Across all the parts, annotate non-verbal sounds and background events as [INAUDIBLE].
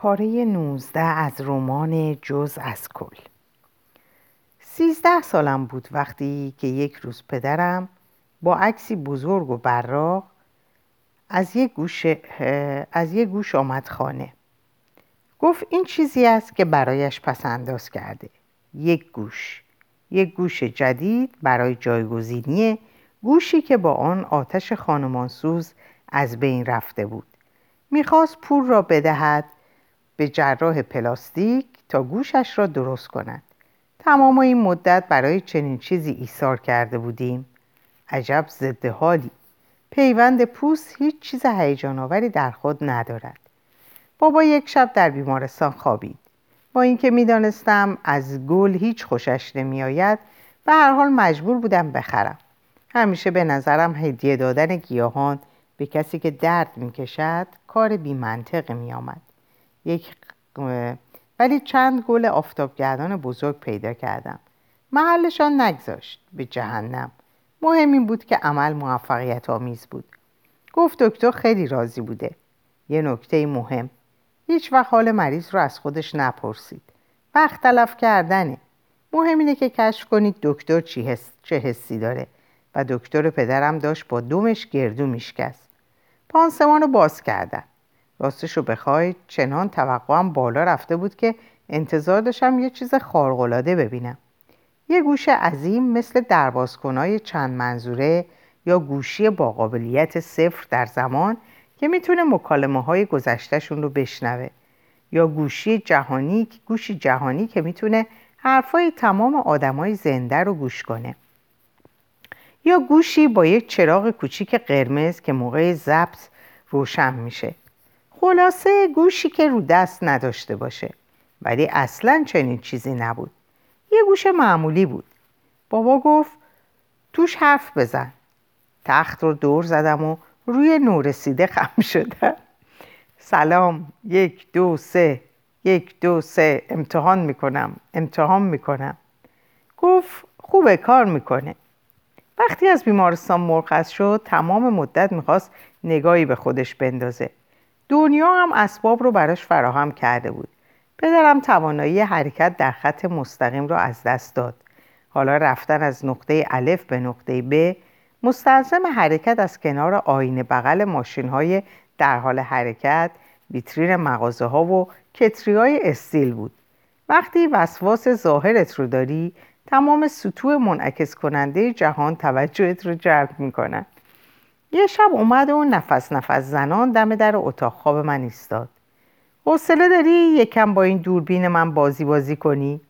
پاره 19 از رمان جز از کل. سیزده سالم بود وقتی که یک روز پدرم با عکسی بزرگ و براق از یک گوش, از یک گوش آمد خانه. گفت این چیزی است که برایش پسنداز کرده. یک گوش. یک گوش جدید برای جایگزینی گوشی که با آن آتش خانمانسوز از بین رفته بود. می‌خواست پول را بدهد به جراح پلاستیک تا گوشش را درست کند. تمام این مدت برای چنین چیزی ایثار کرده بودیم. عجب ضد حالی. پیوند پوست هیچ چیز هیجان در خود ندارد. بابا یک شب در بیمارستان خوابید. با اینکه می‌دانستم از گل هیچ خوشش نمیآید به هر حال مجبور بودم بخرم. همیشه به نظرم هدیه دادن گیاهان به کسی که درد می‌کشد کار بی منطق می آمد. یک ولی چند گل آفتابگردان بزرگ پیدا کردم. محلشان نگذاشت به جهنم. مهم این بود که عمل موفقیت آمیز بود. گفت دکتر خیلی راضی بوده. یه نکته مهم. هیچ وقت حال مریض رو از خودش نپرسید. وقت تلف کردنه. مهم اینه که کشف کنید دکتر چی حس... چه حسی داره. و دکتر پدرم داشت با دومش گردو میشکست. پانسمان رو باز کردن. راستش رو بخواید چنان توقعم بالا رفته بود که انتظار داشتم یه چیز خارق‌العاده ببینم. یه گوش عظیم مثل دربازکنای چند منظوره یا گوشی با قابلیت صفر در زمان که می‌تونه مکالمه های گذشتهشون رو بشنوه. یا گوشی جهانی گوشی جهانی که می‌تونه حرفای تمام آدمای زنده رو گوش کنه. یا گوشی با یک چراغ کوچیک قرمز که موقع ضبط روشن میشه. خلاصه گوشی که رو دست نداشته باشه. ولی اصلا چنین چیزی نبود. یه گوش معمولی بود. بابا گفت توش حرف بزن. تخت رو دور زدم و روی نورسیده خم شدم. سلام یک دو سه یک دو سه امتحان می‌کنم امتحان می‌کنم. گفت خوبه کار می‌کنه. وقتی از بیمارستان مرخص شد تمام مدت می‌خواست نگاهی به خودش بندازه. دنیا هم اسباب رو براش فراهم کرده بود. پدرم توانایی حرکت در خط مستقیم را از دست داد. حالا رفتن از نقطه الف به نقطه ب مستلزم حرکت از کنار آینه بغل ماشین های در حال حرکت ویترین مغازه ها و کتری های استیل بود. وقتی وسواس ظاهرت رو داری تمام سطوح منعکس کننده جهان توجهت رو جلب می‌کنن یه شب اومد و نفس نفس زنان دم در اتاق خواب من ایستاد حوصله داری یکم با این دوربین من بازی بازی کنی؟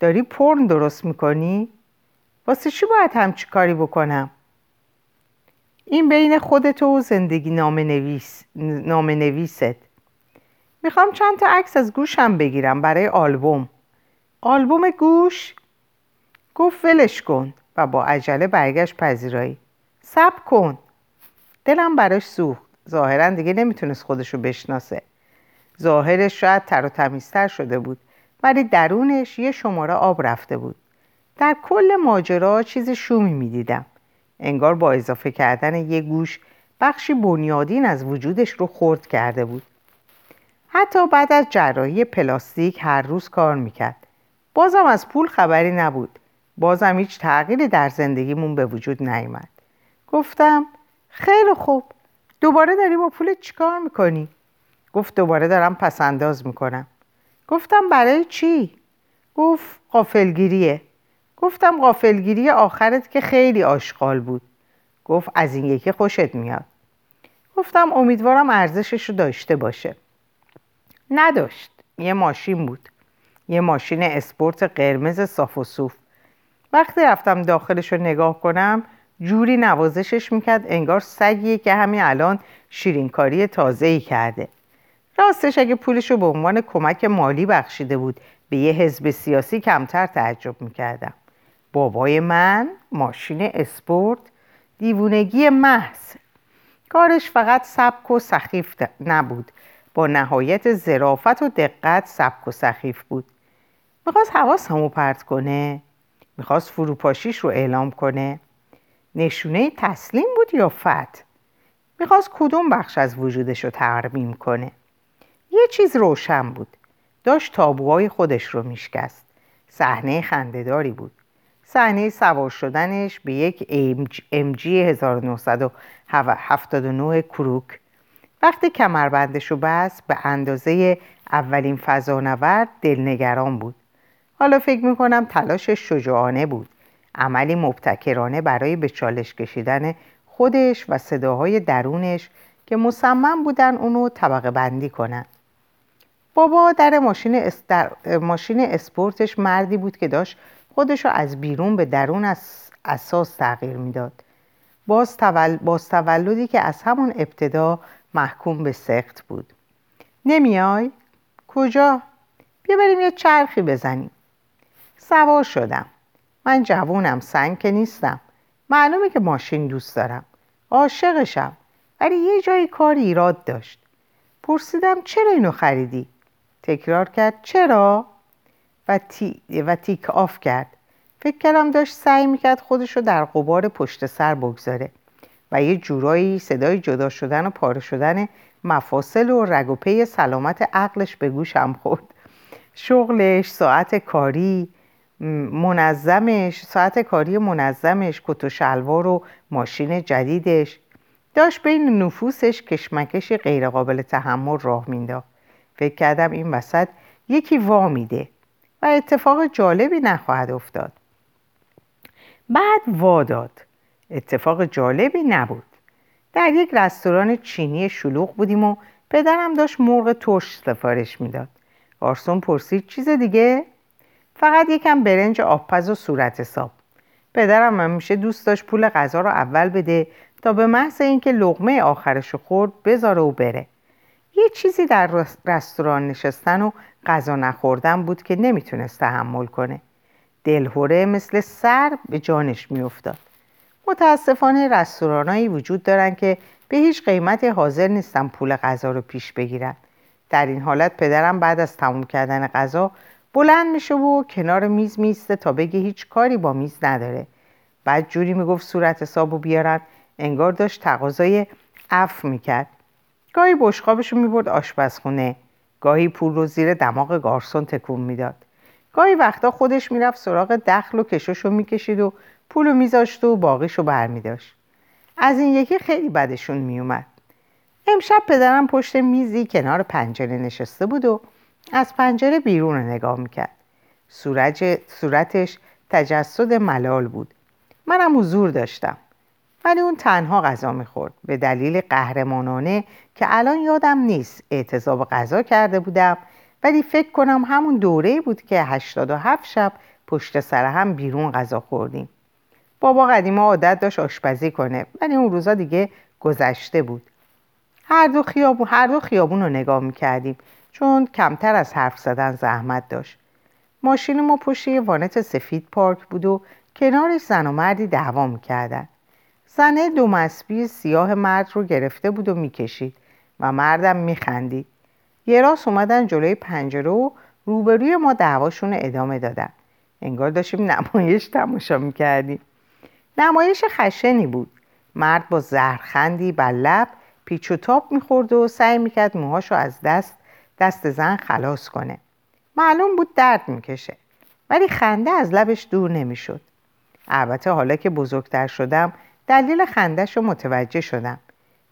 داری پرن درست می‌کنی؟ واسه چی باید همچی کاری بکنم؟ این بین خودت و زندگی نام, نویس، نام نویست می‌خوام چند تا عکس از گوشم بگیرم برای آلبوم آلبوم گوش؟ گفت ولش کن و با عجله برگشت پذیرایی سب کن. دلم براش سوخت. ظاهرا دیگه نمی‌تونست خودشو بشناسه. ظاهرش شاید تر و تمیزتر شده بود ولی درونش یه شماره آب رفته بود. در کل ماجرا چیز شومی می‌دیدم. انگار با اضافه کردن یه گوش بخشی بنیادین از وجودش رو خورد کرده بود. حتی بعد از جراحی پلاستیک هر روز کار می‌کرد. بازم از پول خبری نبود. بازم هیچ تغییری در زندگیمون به وجود نیامد. گفتم خیلی خوب. دوباره داری با پول چیکار می‌کنی؟ گفت دوباره دارم پسنداز می‌کنم. گفتم برای چی؟ گفت قافلگیریه گفتم قافلگیری آخرت که خیلی آشغال بود. گفت از این یکی خوشت میاد. گفتم امیدوارم ارزشش رو داشته باشه. نداشت. یه ماشین بود. یه ماشین اسپورت قرمز صاف و صوف وقتی رفتم داخلش رو نگاه کنم جوری نوازشش می‌کرد انگار سگیه که همین الان شیرینکاری تازه ای کرده. راستش اگه پولش رو به عنوان کمک مالی بخشیده بود به یه حزب سیاسی کمتر تعجب می‌کردم. بابای من ماشین اسپورت دیوونگی محض. کارش فقط سبک و سخیف نبود. با نهایت ظرافت و دقت سبک و سخیف بود. می‌خواست حواسمو پرت کنه می‌خواست فروپاشیش رو اعلام کنه. نشونه تسلیم بود یا فت؟ می‌خواست کدوم بخش از وجودش رو ترمیم کنه؟ یه چیز روشن بود. داشت تابوهای خودش رو میشکست. صحنه خندهداری بود. صحنه سوار شدنش به یک امجی 1979 کروک. وقتی کمربندش رو بست به اندازه اولین فضانورد دلنگران بود. حالا فکر می‌کنم تلاشش شجاعانه بود. عملی مبتکرانه برای به چالش کشیدن خودش و صداهای درونش که مصمم بودن اونو طبقه بندی کنن. بابا در ماشین, در ماشین اسپورتش مردی بود که داشت خودش رو از بیرون به درون از اساس تغییر می‌داد. باز, تول... تولدی که از همون ابتدا محکوم به سخت بود. نمیای؟ کجا؟ بیا بریم یه چرخی بزنیم. سوار شدم. من جوونم سنگ که نیستم. معلومه که ماشین دوست دارم. عاشقشم. ولی یه جایی کار ایراد داشت. پرسیدم چرا اینو خریدی؟ تکرار کرد چرا؟ و, تی... و تیک آف کرد. فکر کردم داشت سعی می‌کرد خودش رو در قبار پشت سر بگذاره و یه جورایی صدای جدا شدن و پاره شدن مفاصل و رگ و پی سلامت عقلش به گوشم خورد. شغلش ساعت کاری منظمش ساعت کاری منظمش کت و شلوار و ماشین جدیدش. داشت بین نفوسش کشمکش غیرقابل تحمل راه مینداخت فکر کردم این وسط یکی وا میده و اتفاق جالبی نخواهد افتاد. بعد وا داد. اتفاق جالبی نبود. در یک رستوران چینی شلوغ بودیم و پدرم داشت مرغ ترش سفارش می‌داد. گارسون پرسید چیز دیگه؟ فقط یکم برنج آبپز و صورت حساب. پدرم همیشه دوست داشت پول غذا رو اول بده تا به محض اینکه لغمه آخرش خورد بذاره و بره. یه چیزی در رستوران نشستن و غذا نخوردن بود که نمی‌تونست تحمل کنه. دلهوره مثل سر به جانش میافتاد. متاسفانه رستورانهایی وجود دارن که به هیچ قیمتی حاضر نیستن پول غذا رو پیش بگیرن. در این حالت پدرم بعد از تموم کردن غذا بلند میشه و کنار میز میسته تا بگه هیچ کاری با میز نداره. بعد جوری می‌گفت صورت حسابو بیارن. انگار داشت تقاضای اف می‌کرد. گاهی بشقابش می‌برد آشپزخونه. گاهی پول رو زیر دماغ گارسون تکون می‌داد. گاهی وقتا خودش می‌رفت سراغ دخل و کشش می‌کشید و پول رو میذاشت و باقیش برمیداشت. از این یکی خیلی بدشون میومد. امشب پدرم پشت میزی کنار پنجره نشسته بود و از پنجره بیرون رو نگاه می‌کرد. صورتش تجسد ملال بود. منم حضور داشتم. ولی اون تنها غذا می‌خورد. به دلیل قهرمانانه که الان یادم نیست اعتصاب غذا کرده بودم ولی فکر کنم همون دوره بود که 87 شب پشت سر هم بیرون غذا خوردیم. بابا قدیما عادت داشت آشپزی کنه ولی اون روزا دیگه گذشته بود. هر دو خیابون هر دو خیابون رو نگاه می‌کردیم. چون کمتر از حرف زدن زحمت داشت. ماشین ما پشت یه وانت سفید پارک بود و کنارش زن و مردی دعوا می‌کردن. زنه دو مسبی سیاه مرد رو گرفته بود و می‌کشید و مردم میخندید. یه راست اومدن جلوی پنجره و روبروی ما دعواشون ادامه دادن. انگار داشتیم نمایش تماشا می‌کردیم. نمایش خشنی بود. مرد با زهرخندی بر لب پیچ و تاب می‌خورد و سعی می‌کرد موهاشو از دست دست زن خلاص کنه. معلوم بود درد می‌کشه ولی خنده از لبش دور نمی‌شد. البته حالا که بزرگتر شدم دلیل خندهش رو متوجه شدم.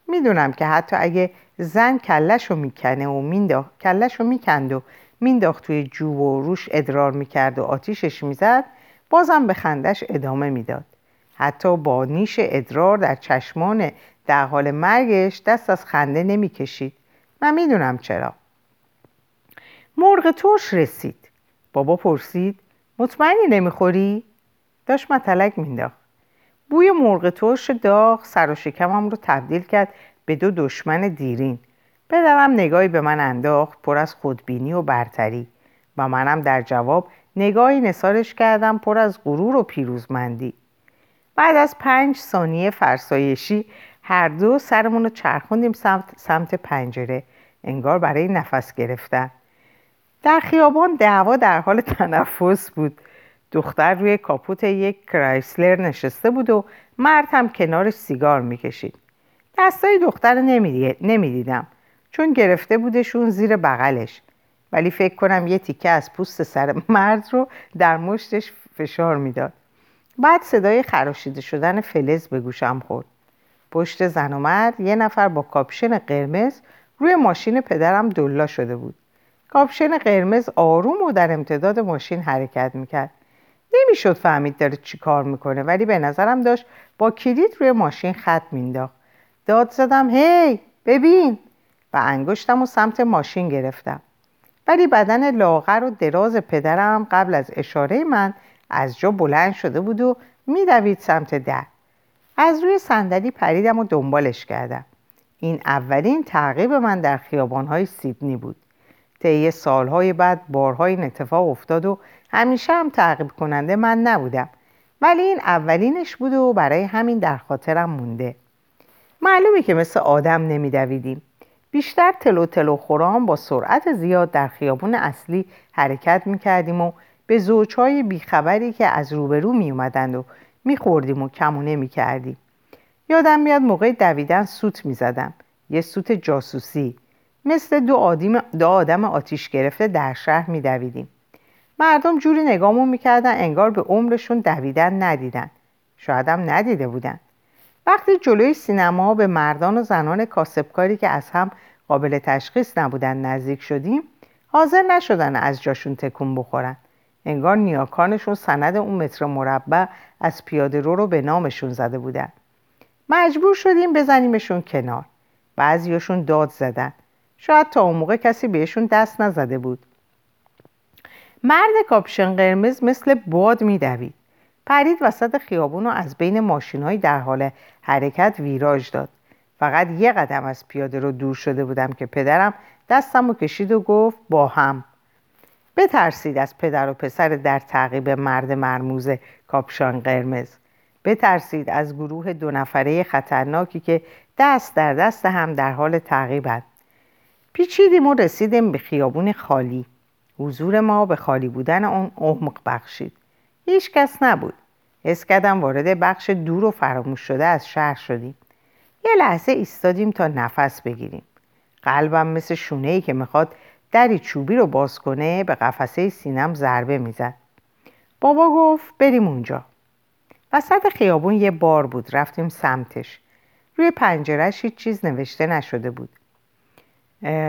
می‌دونم که حتی اگه زن کلش رو می‌کنه و مینداخت کلش رو می‌کند و مینداخت توی جو و روش ادرار می‌کرد و آتیشش می‌زد بازم به خندش ادامه می‌داد. حتی با نیش ادرار در چشمان در حال مرگش دست از خنده نمی‌کشید. من می‌دونم چرا. مرغ ترش رسید. بابا پرسید مطمئنی نمی‌خوری؟ داشت متلک مینداخت بوی مرغ ترش داغ سر و شکمم رو تبدیل کرد به دو دشمن دیرین. پدرم نگاهی به من انداخت پر از خودبینی و برتری. و منم در جواب نگاهی نسارش کردم پر از غرور و پیروزمندی. بعد از پنج ثانیه فرسایشی هر دو سرمون رو چرخوندیم سمت, سمت پنجره. انگار برای نفس گرفتن. در خیابان دعوا در حال تنفس بود. دختر روی کاپوت یک کرایسلر نشسته بود و مرد هم کنارش سیگار می‌کشید. دستای دختر نمی‌دیدم. چون گرفته بودشون زیر بغلش. ولی فکر کنم یه تیکه از پوست سر مرد رو در مشتش فشار می‌داد. بعد صدای خراشیده شدن فلز به گوشم خورد. پشت زن و مرد یه نفر با کاپشن قرمز روی ماشین پدرم دلا شده بود. کاپشن قرمز آروم و در امتداد ماشین حرکت می‌کرد. نمی‌شد فهمید داره چی کار می‌کنه ولی به نظرم داشت با کلید روی ماشین خط مینداخت داد زدم هی ببین. و انگشتم و سمت ماشین گرفتم. ولی بدن لاغر و دراز پدرم قبل از اشاره من از جا بلند شده بود و میدوید سمت در. از روی صندلی پریدم و دنبالش کردم. این اولین تعقیب من در خیابانهای سیدنی بود. طی سالهای بعد بارها این اتفاق افتاد و همیشه هم تعقیب کننده من نبودم. ولی این اولینش بود و برای همین در خاطرم مونده. معلومه که مثل آدم نمیدویدیم. بیشتر تلو تلو خورام با سرعت زیاد در خیابون اصلی حرکت می‌کردیم و به زوجهای بیخبری که از روبرو میومدند و میخوردیم و کمونه می‌کردیم. یادم میاد موقع دویدن سوت می‌زدم. یه سوت جاسوسی. مثل دو دو آدم آتیش گرفته در شهر میدویدیم. مردم جوری نگامون می‌کردن انگار به عمرشون دویدن ندیدن. شایدم ندیده بودن. وقتی جلوی سینما به مردان و زنان کاسبکاری که از هم قابل تشخیص نبودن نزدیک شدیم حاضر نشدن از جاشون تکون بخورن. انگار نیاکانشون سند اون متر مربع از پیاده رو رو به نامشون زده بودن. مجبور شدیم بزنیمشون کنار. بعضیاشون داد زدن. شاید تا اون موقع کسی بهشون دست نزده بود. مرد کاپشن قرمز مثل باد میدوید. پرید وسط خیابون و از بین ماشین در حال حرکت ویراژ داد. فقط یه قدم از پیاده رو دور شده بودم که پدرم دستم رو کشید و گفت با هم. بترسید از پدر و پسر در تعقیب مرد مرموز کاپشان قرمز. بترسید از گروه دو نفره خطرناکی که دست در دست هم در حال تعقیبند. پیچیدیم و رسیدیم به خیابون خالی. حضور ما به خالی بودن آن احمق بخشید. هیچ کس نبود. حس کردم وارد بخش دور و فراموش شده از شهر شدیم. یه لحظه ایستادیم تا نفس بگیریم. قلبم مثل شونه ای که می‌خواد دری چوبی رو باز کنه به قفسه سینم ضربه می‌زد. بابا گفت بریم اونجا. وسط خیابون یه بار بود رفتیم سمتش. روی پنجرش هیچ چیز نوشته نشده بود.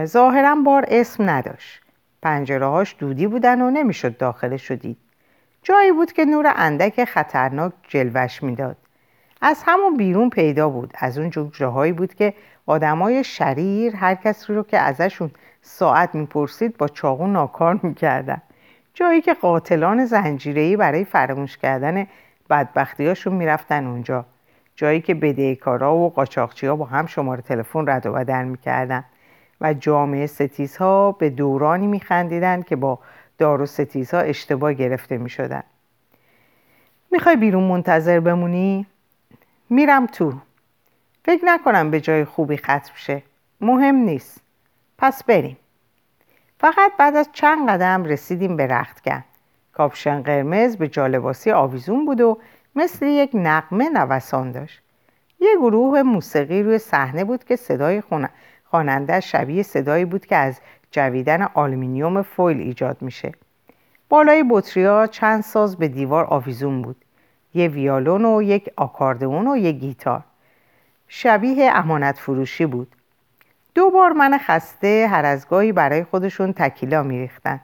ظاهرا بار اسم نداشت. پنجره هاش دودی بودن و نمی‌شد داخل شدید جایی بود که نور اندک خطرناک جلوش می‌داد. از همون بیرون پیدا بود. از اون جاهایی بود که آدمای شریر هر کسی رو که ازشون ساعت می‌پرسید با چاقو ناکار می‌کردن. جایی که قاتلان زنجیره‌ای برای فراموش کردن بدبختیاشون می‌رفتن اونجا. جایی که بدهکارا و قاچاقچی‌ها با هم شماره تلفن رد و بدل می‌کردن. و جامعه ستیزها به دورانی میخندیدند که با دار و ستیزها اشتباه گرفته می‌شدن می‌خوای بیرون منتظر بمونی؟ میرم تو. فکر نکنم به جای خوبی ختم شه. مهم نیست. پس بریم. فقط بعد از چند قدم رسیدیم به رختکن. کاپشن قرمز به جالباسی آویزون بود و مثل یک نقمه نوسان داشت. یه گروه موسیقی روی صحنه بود که صدای خواننده شبیه صدایی بود که از جویدن آلومینیوم فویل ایجاد میشه. بالای بطریا چند ساز به دیوار آویزون بود. یه ویالون و یک آکاردئون و یک گیتار. شبیه امانت فروشی بود. دو بارمن خسته هر از گاهی برای خودشون تکیلا میریختن.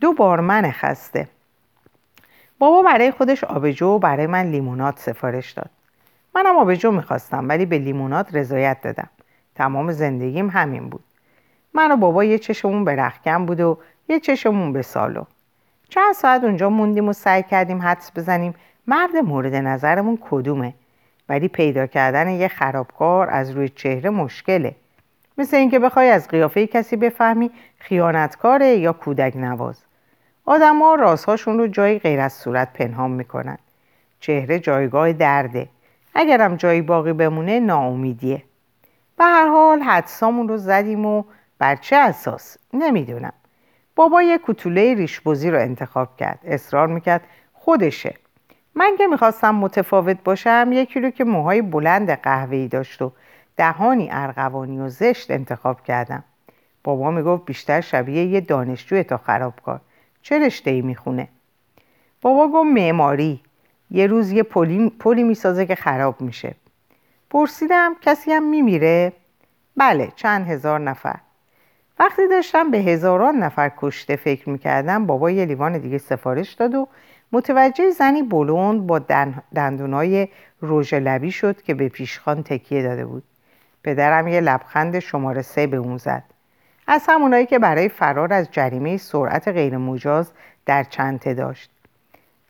دو بارمن خسته. بابا برای خودش آبجو و برای من لیمونات سفارش داد. منم آبجو می‌خواستم ولی به لیمونات رضایت دادم. تمام زندگیم همین بود. من و بابا یه چشمون به رخکم بود و یه چشمون به سالو. چند ساعت اونجا موندیم و سعی کردیم حدس بزنیم مرد مورد نظرمون کدومه. ولی پیدا کردن یه خرابکار از روی چهره مشکله. مثل اینکه بخوای از قیافه کسی بفهمی خیانتکاره یا کودک نواز. آدما رازهاشون رو جایی غیر از صورت پنهان می‌کنن. چهره جایگاه درده. اگرم جایی باقی بمونه ناامیدیه. به هر حال حدسامون رو زدیم و بر چه اساس؟ نمی‌دونم. بابا یه کتوله ریشبوزی رو انتخاب کرد. اصرار می‌کرد خودشه. من که می‌خواستم متفاوت باشم یکی رو که موهای بلند قهوه‌ای داشت و دهانی ارغوانی و زشت انتخاب کردم. بابا می‌گفت بیشتر شبیه یه دانشجوئه تا خرابکار. چه رشته ای می‌خونه؟ بابا گفت معماری. یه روز یه پلی, پلی می‌سازه که خراب میشه. پرسیدم کسی هم میمیره؟ بله چند هزار نفر. وقتی داشتم به هزاران نفر کشته فکر می‌کردم بابا یه لیوان دیگه سفارش داد و متوجه زنی بلوند با دندونای رژ لبی شد که به پیشخان تکیه داده بود. پدرم یه لبخند شماره سه به اون زد. از همونایی که برای فرار از جریمه سرعت غیرمجاز در چنته داشت.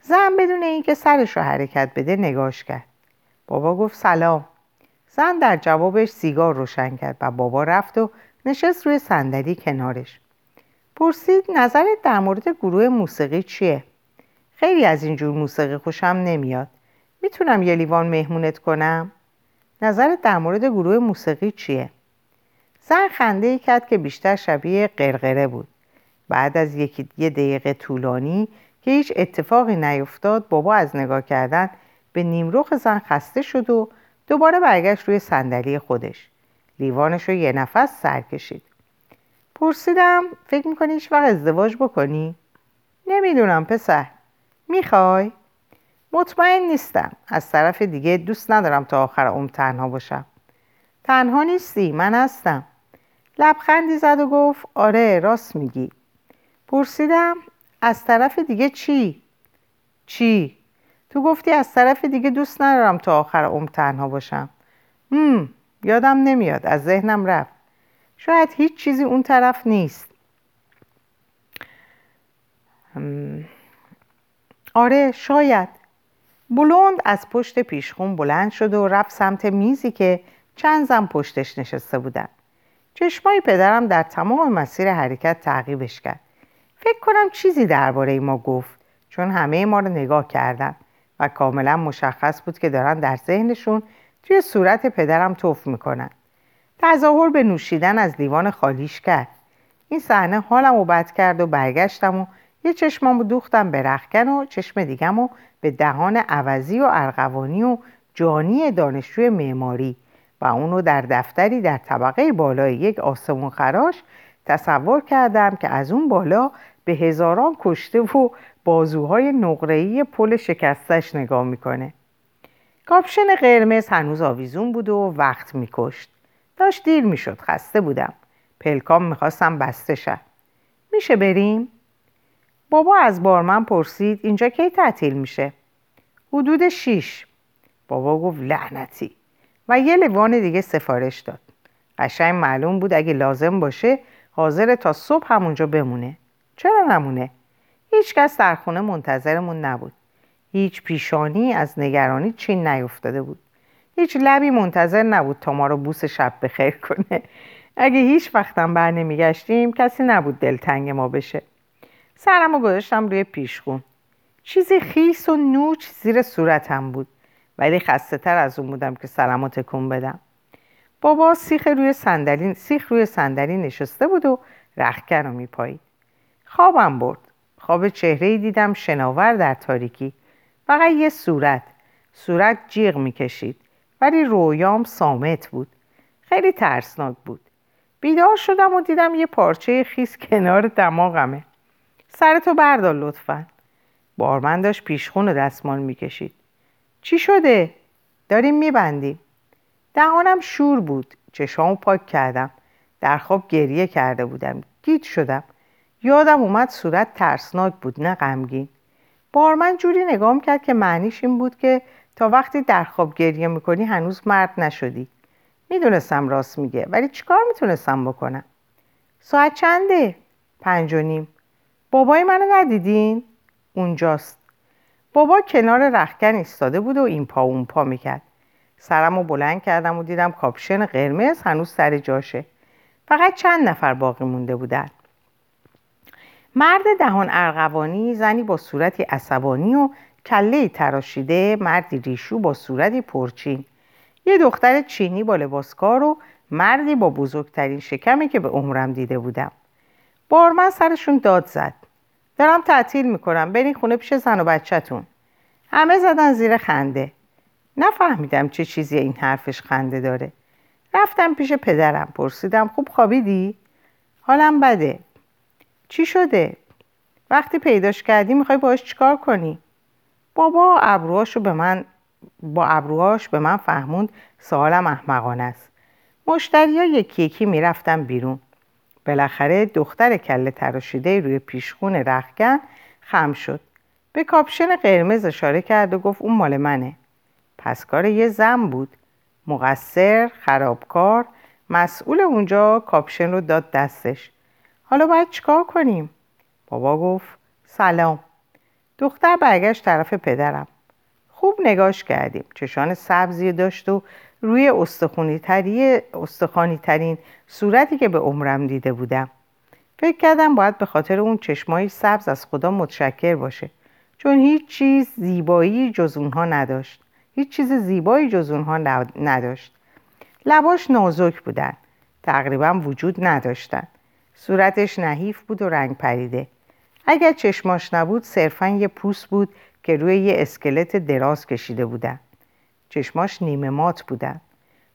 زن بدون اینکه سرش رو حرکت بده نگاش کرد. بابا گفت سلام. زن در جوابش سیگار روشن کرد و بابا رفت و نشست روی صندلی کنارش. پرسید نظرت در مورد گروه موسیقی چیه؟ خیلی از اینجور موسیقی خوشم نمیاد. می‌تونم یه لیوان مهمونت کنم؟ نظرت در مورد گروه موسیقی چیه؟ زن خنده ای کرد که بیشتر شبیه قرقره بود. بعد از یکی یه دقیقه طولانی که هیچ اتفاقی نیفتاد بابا از نگاه کردن به نیمرخ زن خسته شد و دوباره برگشت روی صندلی خودش لیوانش رو یه نفس سر کشید پرسیدم فکر می‌کنی هیچ وقت ازدواج بکنی؟ نمی‌دونم پسر می‌خوای؟ مطمئن نیستم از طرف دیگه دوست ندارم تا آخر عمر تنها باشم تنها نیستی من هستم لبخندی زد و گفت آره راست میگی پرسیدم از طرف دیگه چی؟ چی؟ تو گفتی از طرف دیگه دوست ندارم تا آخر عمر تنها باشم. هم یادم نمیاد. از ذهنم رفت. شاید هیچ چیزی اون طرف نیست. آره شاید. بلوند از پشت پیشخون بلند شد و رفت سمت میزی که چند زن پشتش نشسته بودن. چشمای پدرم در تمام مسیر حرکت تعقیبش کرد. فکر کنم چیزی درباره ما گفت چون همه ما رو نگاه کردن. و کاملا مشخص بود که دارن در ذهنشون توی صورت پدرم توف می‌کنن. تظاهر به نوشیدن از لیوان خالیش کرد. این صحنه حالم رو بد کرد و برگشتم و یه چشمامو دوختم به رخکن و چشم دیگم و به دهان عوضی و ارغوانی و جانی دانشجوی معماری و اونو در دفتری در طبقه بالای یک آسمون خراش تصور کردم که از اون بالا به هزاران کشته و بازوهای نقره‌ای پل شکستش نگاه می‌کنه. کاپشن قرمز هنوز آویزون بود و وقت میکشت. داشت دیر می‌شد خسته بودم. پلکام می‌خواستن بسته شن میشه بریم؟ بابا از بارمن پرسید اینجا کی تعطیل میشه؟ حدود شیش. بابا گفت لعنتی. و یه لیوان دیگه سفارش داد. قشنگ معلوم بود اگه لازم باشه حاضره تا صبح همونجا بمونه. چرا نمونه؟ هیچکس در خونه منتظرمون نبود. هیچ پیشانی از نگرانی چین نیفتاده بود. هیچ لبی منتظر نبود تا ما رو بوس شب بخیر کنه. اگه هیچ وقتم بر نمیگشتیم کسی نبود دلتنگ ما بشه. سرم رو گذاشتم روی پیشخون. چیزی خیس و نوچ زیر صورتم بود ولی خسته تر از اون بودم که سرم تکون بدم. بابا سیخ روی صندلی سیخ روی صندلی نشسته بود و رخکن رو میپایید. خوابم برد. خواب چهره دیدم شناور در تاریکی. فقط یه صورت. صورت جیغ می‌کشید. ولی رویام سامت بود. خیلی ترسناک بود. بیدار شدم و دیدم یه پارچه خیس کنار دماغمه. سرتو بردار لطفا. بارمن داشت پیشخون و دستمال می‌کشید. چی شده؟ داریم میبندیم. دهانم شور بود. چشامو پاک کردم. در خواب گریه کرده بودم. گیت شدم. یادم اومد صورت ترسناک بود نه غمگین. بارمن جوری نگام کرد که معنیش این بود که تا وقتی در خواب گریه می‌کنی هنوز مرد نشدی. می‌دونستم راست میگه ولی چیکار می‌تونستم بکنم؟ ساعت چنده؟ پنج و نیم. بابای منو ندیدین؟ اونجاست. بابا کنار رخکن ایستاده بود و این پا اون پا می‌کرد. سرم رو بلند کردم و دیدم کاپشن قرمز هنوز سر جاشه. فقط چند نفر باقی مونده بودن. مرد دهان ارغوانی زنی با صورتی عصبانی و کله تراشیده مردی ریشو با صورتی پرچین. یه دختر چینی با لباسکار و مردی با بزرگترین شکمی که به عمرم دیده بودم. بارمن سرشون داد زد. دارم تعطیل می‌کنم. برین خونه پیش زن و بچهتون. همه زدن زیر خنده. نفهمیدم چه چیزی این حرفش خنده داره. رفتم پیش پدرم. پرسیدم خوب خوابیدی؟ حالم بده. چی شده؟ وقتی پیداش کردی می‌خوای باش چیکار کنی؟ بابا ابروهاشو به من با ابروهاش به من فهموند سوالم احمقانه است. مشتری ها یکی یکی می‌رفتن بیرون. بالاخره دختر کله تراشیده روی پیشخون رختکن خم شد. به کاپشن قرمز اشاره کرد و گفت اون مال منه. پس کار یه زن بود. مقصر خرابکار. مسئول اونجا کاپشن رو داد دستش. حالا باید چیکار کنیم؟ بابا گفت سلام. دختر برگشت طرف پدرم. خوب نگاش کردیم. چشان سبزی داشت و روی استخانی ترین صورتی که به عمرم دیده بودم. فکر کردم باید به خاطر اون چشمایی سبز از خدا متشکر باشه. چون هیچ چیز زیبایی جز اونها نداشت. هیچ چیز زیبایی جز اونها نداشت. لباش نازک بودن. تقریبا وجود نداشتن. صورتش نحیف بود و رنگ پریده. اگر چشماش نبود صرفا یه پوست بود که روی یه اسکلت دراز کشیده بودن. چشماش نیمه مات بودن.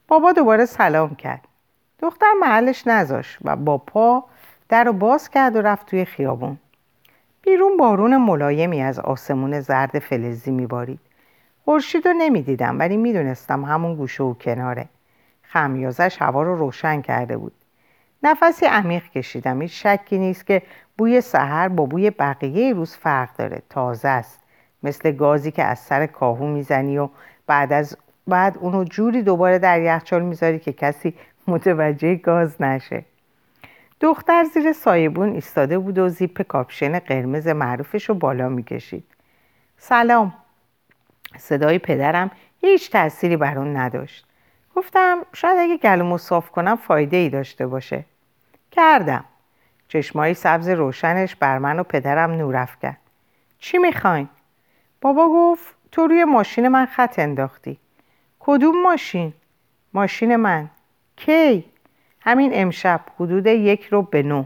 بابا دوباره سلام کرد. دختر محلش نذاش و با پا در رو باز کرد و رفت توی خیابون. بیرون بارون ملایمی از آسمون زرد فلزی میبارید. خورشید رو نمی‌دیدم ولی می‌دونستم همون گوشه و کناره. خمیازش هوا رو روشن کرده بود. نفسی عمیق کشیدم. هیچ شکی نیست که بوی سحر با بوی بقیه روز فرق داره. تازه است. مثل گازی که از سر کاهو می‌زنی و بعد از بعد اونو جوری دوباره در یخچال می‌ذاری که کسی متوجه گاز نشه. دختر زیر سایبون ایستاده بود و زیپ کاپشن قرمز معروفش رو بالا می‌کشید. سلام. صدای پدرم هیچ تأثیری بر اون نداشت. گفتم شاید اگه گلومو صاف کنم فایده ای داشته باشه. کردم. چشمای سبز روشنش به من و پدرم نگاه کرد چی می‌خواین؟ بابا گفت تو روی ماشین من خط انداختی. کدوم ماشین؟ ماشین من. کی؟ همین امشب حدود یک روبه‌روی نو.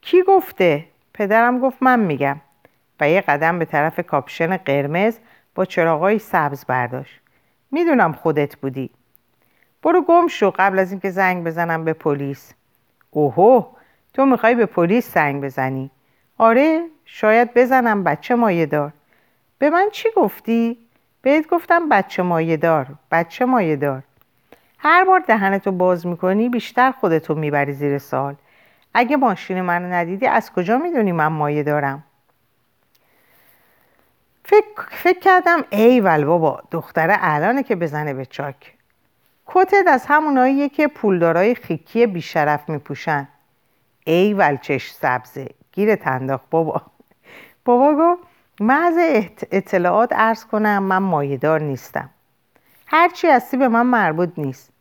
کی گفته؟ پدرم گفت من میگم. و یه قدم به طرف کاپشن قرمز با چراغای سبز برداشت. می‌دونم خودت بودی. برو گم شو قبل از اینکه زنگ بزنم به پلیس. اوهو تو می‌خوای به پلیس زنگ بزنی؟ آره شاید بزنم بچه مایه دار به من چی گفتی؟ بهت گفتم بچه مایه دار بچه مایه دار هر بار دهنتو باز می‌کنی بیشتر خودتو می‌بری زیر سال اگه ماشین منو ندیدی از کجا می‌دونی من مایه دارم؟ فکر, فکر کردم ای ول بابا دختره الانه که بزنه به چاک. کتت از هموناییه که پولدارای خیکی بیشرف میپوشن. ای ول چش سبزه گیر تنداخ بابا. بابا گفت محض اطلاعات ارز کنم من مایدار نیستم. هرچی هستی به من مربوط نیست.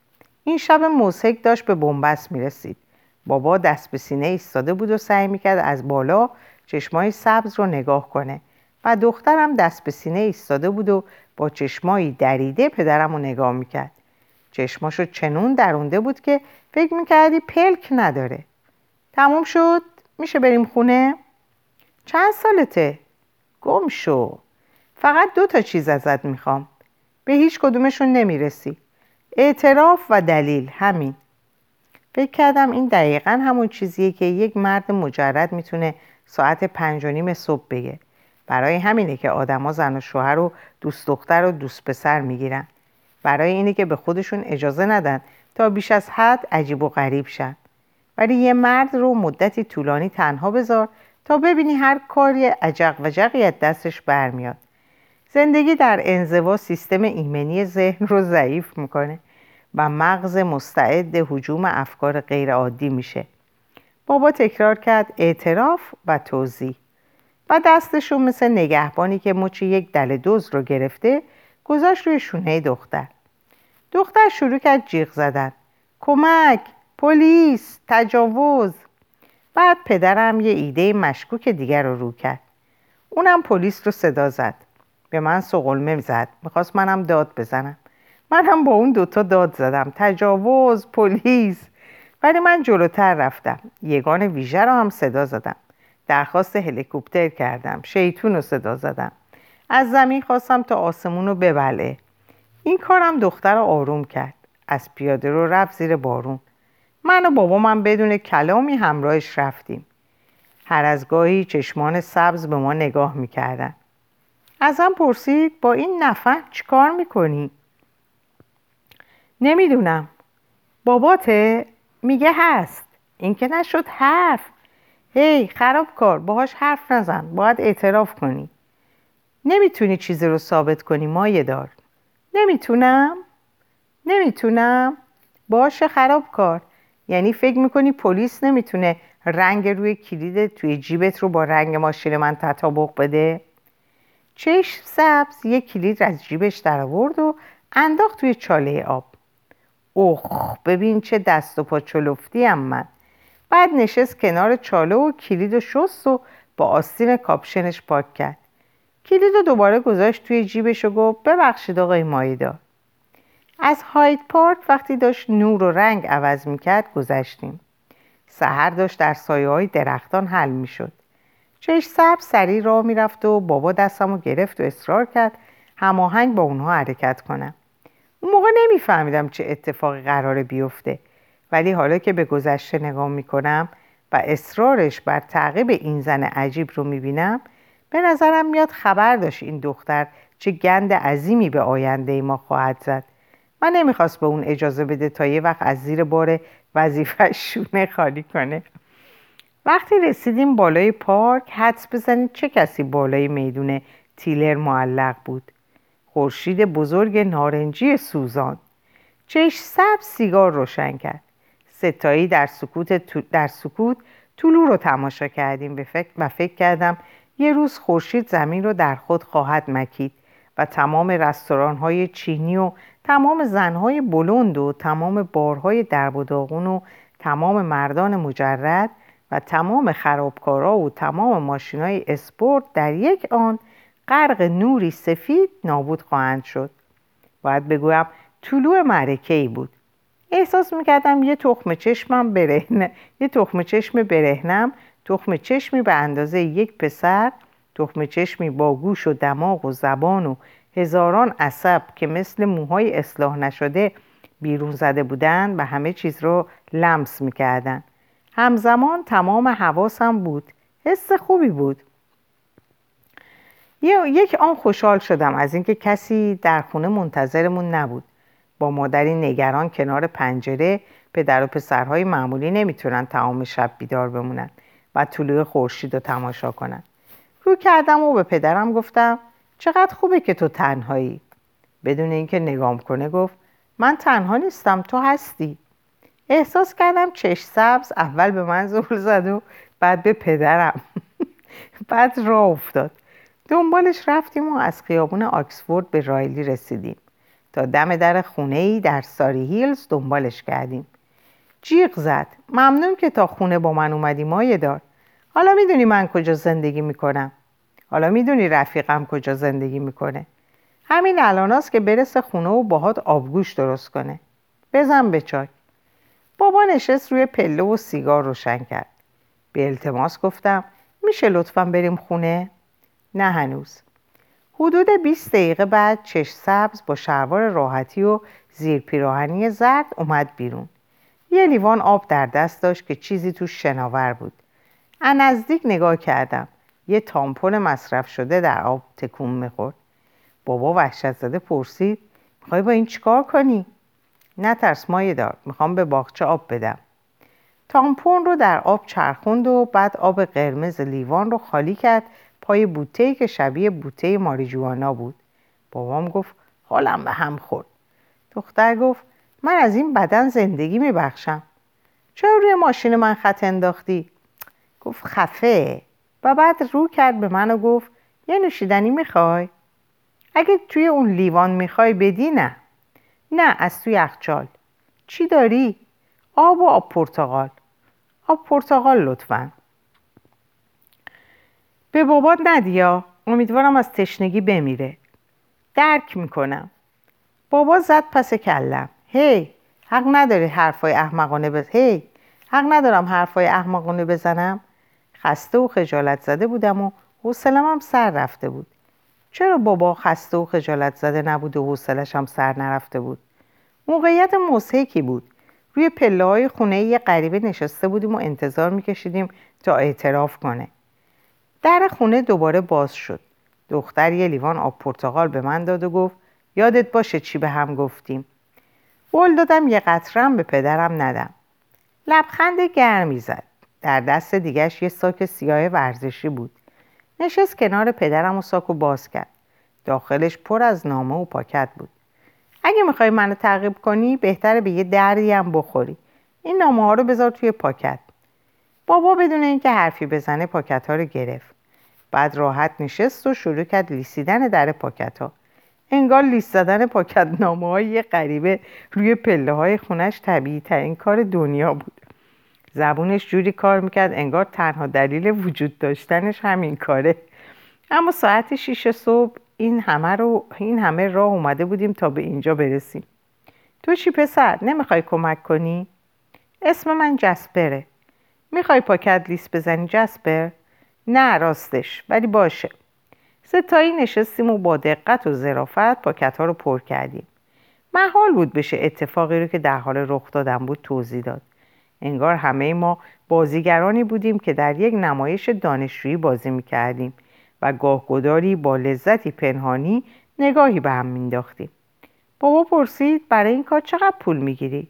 این شب موسیک داشت به بنبست می‌رسید. بابا دست به سینه ایستاده بود و سعی می‌کرد از بالا چشمای سبز رو نگاه کنه و دخترم دست به سینه ایستاده بود و با چشمایی دریده پدرم رو نگاه می‌کرد. چشماشو چنون درونده بود که فکر می‌کردی پلک نداره. تموم شد. میشه بریم خونه؟ چند سالته؟ گم شو. فقط دو تا چیز ازت می‌خوام. به هیچ کدومشون نمی‌رسی. اعتراف و دلیل. همین. فکر کردم این دقیقا همون چیزیه که یک مرد مجرد می‌تونه ساعت پنج و نیم صبح بگه. برای همینه که آدما زن و شوهر و دوست دختر و دوست پسر می‌گیرن. برای اینه که به خودشون اجازه ندن تا بیش از حد عجیب و غریب شن. ولی یه مرد رو مدتی طولانی تنها بذار تا ببینی هر کاری عجق و جقیت دستش برمیاد. زندگی در انزوا سیستم ایمنی ذهن رو ضعیف می‌کنه و مغز مستعد هجوم افکار غیرعادی میشه. بابا تکرار کرد اعتراف و توضیح. و دستشو مثل نگهبانی که مچ یک دل دوز رو گرفته گذاشت روی شونه دختر. دختر شروع کرد جیغ زدن. کمک پلیس تجاوز. بعد پدرم یه ایده مشکوک دیگر رو رو کرد. اونم پلیس رو صدا زد. به من سقلمه زد. می‌خواست منم داد بزنم. من هم با اون دوتا داد زدم. تجاوز پلیس. ولی من جلوتر رفتم. یگان ویژه رو هم صدا زدم. درخواست هلیکوپتر کردم. شیطون رو صدا زدم. از زمین خواستم تا آسمون رو ببله. این کارم دختر رو آروم کرد. از پیاده رو رفت زیر بارون. من و بابا من بدون کلامی همراهش رفتیم. هر از گاهی چشمان سبز به ما نگاه می‌کردن. ازم پرسید با این نفه چیکار می‌کنی؟ نمی‌دونم. باباته؟ میگه هست. این که نشد حرف. هی خراب کار. باهاش حرف نزن. باید اعتراف کنی. نمی‌تونی چیزی رو ثابت کنی مایه دار. نمی‌تونم. نمی‌تونم. باشه خراب کار. یعنی فکر می‌کنی پلیس نمی‌تونه رنگ روی کلید توی جیبت رو با رنگ ماشین من تطابق بده؟ چشم سبز یه کلید از جیبش در آورد و انداخت توی چاله آب. اوه ببین چه دست و پا چلفتی هم من. بعد نشست کنار چاله و کلید و شست و با آستین کاپشنش پاک کرد. کلید رو دوباره گذاشت توی جیبش و گفت ببخشید آقای مایدار از هاید پارک وقتی داشت نور و رنگ عوض می‌کرد گذشتیم. سهر داشت در سایه های درختان حل می‌شد. چش سب سری راه می‌رفت و بابا دستم رو گرفت و اصرار کرد هماهنگ با اونها حرکت کنم اون موقع نمیفهمیدم چه اتفاقی قراره بیفته ولی حالا که به گذشته نگاه می‌کنم و اصرارش بر تعقیب این زن عجیب رو می‌بینم به نظرم میاد خبر داشت این دختر چه گند عظیمی به آینده ما خواهد زد. من نمی‌خواست به اون اجازه بده تا یه وقت از زیر بار وظیفه شونه خالی کنه. وقتی رسیدیم بالای پارک حدس بزنید چه کسی بالای میدون تیلر معلق بود؟ خورشید بزرگ نارنجی سوزان. چش سب سیگار روشن کرد. ستایی در سکوت, در سکوت طلوع رو تماشا کردیم و فکر کردم یه روز خورشید زمین رو در خود خواهد مکید و تمام رستوران های چینی و تمام زنهای بلند و تمام بارهای درب و داغون و تمام مردان مجرد و تمام خرابکارا و تمام ماشین های اسپورت در یک آن غرق نوری سفید نابود خواهند شد. باید بگویم طلوع معرکه ای بود. احساس می‌کردم یه تخم چشمم برهنه یه تخم چشم برهنم تخم چشمی به اندازه یک پسر تخم چشمی با گوش و دماغ و زبان و هزاران عصب که مثل موهای اصلاح نشده بیرون زده بودن و همه چیز رو لمس می‌کردن همزمان تمام حواسم بود. حس خوبی بود. یک آن خوشحال شدم از اینکه کسی در خونه منتظرمون نبود. با مادری نگران کنار پنجره پدر و پسرهای معمولی نمی‌تونن تمام شب بیدار بمونن. و طلوع خورشید رو تماشا کنن. رو کردم و به پدرم گفتم چقدر خوبه که تو تنهایی. بدون اینکه نگام کنه گفت من تنها نیستم تو هستی. احساس کردم چش سبز اول به من زول زد و بعد به پدرم. [LAUGHS] بعد راه افتاد. دنبالش رفتیم و از خیابون آکسفورد به رایلی رسیدیم. تا دم در خونه ای در ساری هیلز دنبالش کردیم. جیغ زد. ممنون که تا خونه با من اومدی مایه دار. حالا می‌دونی من کجا زندگی می‌کنم. حالا می‌دونی رفیقم کجا زندگی می‌کنه. همین الان که برسه خونه و باهات آبگوش درست کنه. بزن به چاک بابا نشست روی پله و سیگار روشن کرد. به التماس گفتم میشه لطفا بریم خونه؟ نه هنوز. حدود 20 دقیقه بعد چش سبز با شلوار راحتی و زیر پیراهنی زرد اومد بیرون. یه لیوان آب در دست داشت که چیزی توش شناور بود. نزدیک نگاه کردم. یه تامپون مصرف شده در آب تکون می‌خورد. بابا وحشت زده پرسید می‌خوای با این چیکار کنی؟ نه ترس مایه دار می‌خوام به باغچه آب بدم. تامپون رو در آب چرخوند و بعد آب قرمز لیوان رو خالی کرد پای بوته که شبیه بوته ماریجوانا بود. بابام گفت حالم به هم خورد. دختر گفت من از این بدن زندگی میبخشم. چرا روی ماشین من خط انداختی؟ گفت خفه. و بعد رو کرد به من و گفت یه نوشیدنی می‌خوای؟ اگه توی اون لیوان می‌خوای بدی نه. نه از توی یخچال. چی داری؟ آب و آب پرتقال. آب پرتقال لطفا. به بابات ندیا امیدوارم از تشنگی بمیره. درک می‌کنم. بابا زد پس کلم. هی حق نداری حرفای احمقانه بز... هی حق ندارم حرفای احمقانه بزنم. خسته و خجالت زده بودم و حوصلم هم سر رفته بود. چرا بابا خسته و خجالت زده نبود و حوصلش هم سر نرفته بود؟ موقعیت موسیقی بود؟ روی پله های خونه یه غریبه نشسته بودیم و انتظار میکشیدیم تا اعتراف کنه. در خونه دوباره باز شد. دختر یه لیوان آب پرتقال به من داد و گفت یادت باشه چی به هم گفتیم؟ قول دادم یه قطرم به پدرم ندم. لبخند گرمی زد. در دست دیگش یه ساک سیاه ورزشی بود. نشست کنار پدرم و ساکو باز کرد. داخلش پر از نامه و پاکت بود. اگه می‌خوای منو تعقیب کنی بهتره به یه دردی هم بخوری. این نامه ها رو بذار توی پاکت. بابا بدون اینکه حرفی بزنه پاکت ها رو گرفت. بعد راحت نشست و شروع کرد لیسیدن در پاکت ها. انگار لیست زدن پاکت نامه های غریبه روی پله های خونش طبیعی ترین کار دنیا بود. زبونش جوری کار می‌کرد انگار تنها دلیل وجود داشتنش همین کاره. اما ساعت شیش صبح این همه, رو، این همه راه اومده بودیم تا به اینجا برسیم. تو چی پسر؟ نمی‌خوای کمک کنی؟ اسم من جسپره. می‌خوای پاکت لیست بزنی جسپر؟ نه راستش ولی باشه. ستایی نشستیم و با دقت و ظرافت پاکت ها رو پر کردیم. محال بود بشه اتفاقی رو که در حال رخ دادن بود توضیح داد. انگار همه ما بازیگرانی بودیم که در یک نمایش دانشجویی بازی می‌کردیم و گاهگداری با لذتی پنهانی نگاهی به هم مینداختیم بابا پرسید برای این کار چقدر پول می‌گیری؟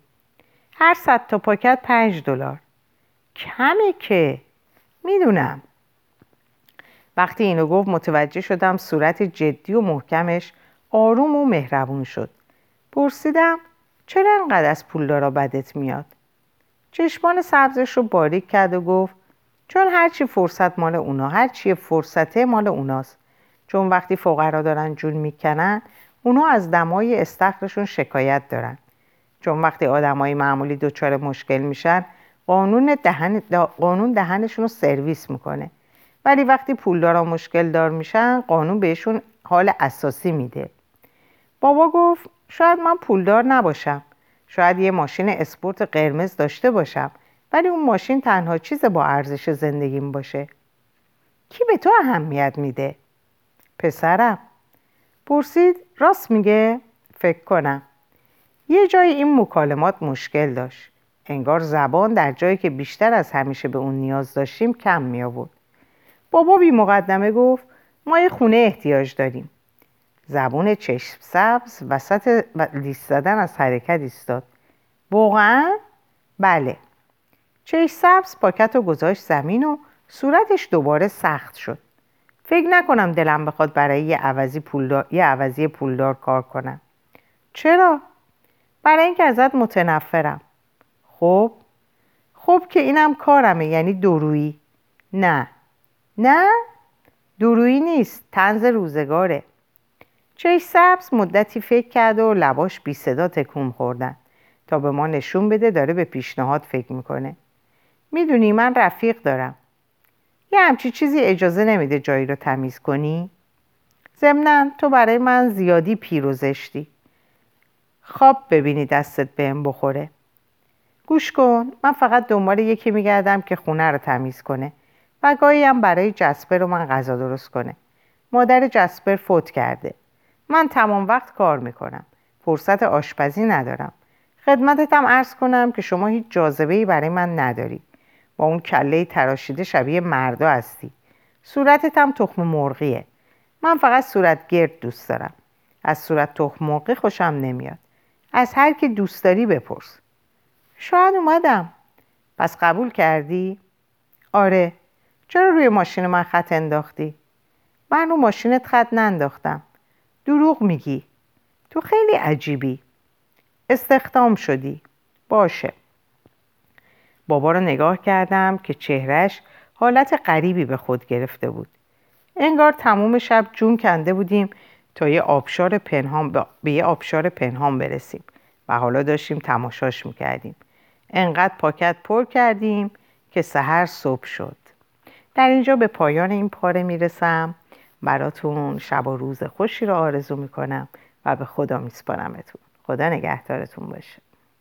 هر صد تا پاکت پنج دلار. کمه که. می‌دونم. وقتی اینو گفت متوجه شدم صورت جدی و محکمش آروم و مهربون شد. پرسیدم چرا انقدر از پولدارا بدت میاد؟ چشمان سبزش رو باریک کرد و گفت چون هرچی فرصت مال اونا هرچی فرصته مال اوناست. چون وقتی فقرا دارن جون می‌کنن اونا از دمای استخرشون شکایت دارن. چون وقتی آدمای معمولی دچار مشکل میشن قانون, دهن قانون دهنشون رو سرویس می‌کنه. ولی وقتی پولدارا مشکل دار میشن قانون بهشون حال اساسی میده. بابا گفت شاید من پولدار نباشم. شاید یه ماشین اسپورت قرمز داشته باشم. ولی اون ماشین تنها چیز با ارزش زندگیم باشه. کی به تو اهمیت میده؟ پسرم. پرسید راست میگه؟ فکر کنم. یه جای این مکالمات مشکل داشت. انگار زبان در جایی که بیشتر از همیشه به اون نیاز داشتیم کم می بابا بی مقدمه گفت ما یه خونه احتیاج داریم. زبون چشم سبز وسط لیست زدن از حرکت ایستاد. واقعا؟ بله. چشم سبز پاکت و گذاشت زمین و صورتش دوباره سخت شد. فکر نکنم دلم بخواد برای یه عوضی پولدار, یه عوضی پولدار کار کنم. چرا؟ برای اینکه ازت متنفرم. خب؟ خب که اینم کارمه یعنی درویی نه. نه درویی نیست تنز روزگاره. چش سبز مدتی فکر کرد و لباش بی صدا تکون خوردن. تا به ما نشون بده داره به پیشنهاد فکر می‌کنه. می‌دونی من رفیق دارم. یه همچی چیزی اجازه نمیده جایی رو تمیز کنی؟ ضمنا تو برای من زیادی پیروزشتی خواب ببینی دستت بهم بخوره. گوش کن من فقط دنبال یکی میگردم که خونه رو تمیز کنه. و گاهی هم برای جسپر رو من غذا درست کنه. مادر جسپر فوت کرده. من تمام وقت کار می‌کنم. فرصت آشپزی ندارم. خدمتتم ارز کنم که شما هیچ جاذبه ای برای من نداری. با اون کله تراشیده شبیه مردا هستی. صورتت هم تخم مرغیه. من فقط صورت گرد دوست دارم. از صورت تخم مرغی خوشم نمیاد. از هر کی دوست داری بپرس. شاید اومدم. پس قبول کردی؟ آره. چرا روی ماشین من خط انداختی؟ من رو ماشینت خط ننداختم. دروغ میگی. تو خیلی عجیبی. استخدام شدی. باشه. بابا رو نگاه کردم که چهرش حالت غریبی به خود گرفته بود. انگار تموم شب جون کنده بودیم تا یه آبشار پنهان به یه آبشار پنهان برسیم و حالا داشتیم تماشاش می‌کردیم. انقدر پاکت پر کردیم که سحر صبح شد. در اینجا به پایان این پاره می‌رسم. براتون شب و روز خوشی رو آرزو می‌کنم و به خدا میسپارمتون. خدا نگهدارتون باشه.